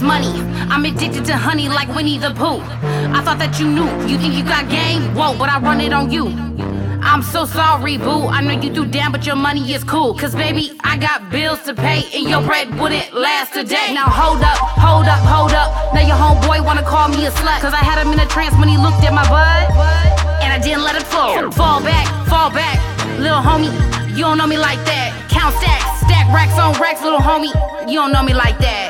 Money. I'm addicted to honey like Winnie the Pooh. I thought that you knew. You think you got game? Whoa, but I run it on you. I'm so sorry, boo. I know you do damn, but your money is cool. Cause baby, I got bills to pay, and your bread wouldn't last a day. Now hold up, hold up, hold up. Now your homeboy wanna call me a slut. Cause I had him in a trance when he looked at my butt. And I didn't let it flow. Fall back, fall back. Little homie, you don't know me like that. Count stacks, stack racks on racks, little homie. You don't know me like that.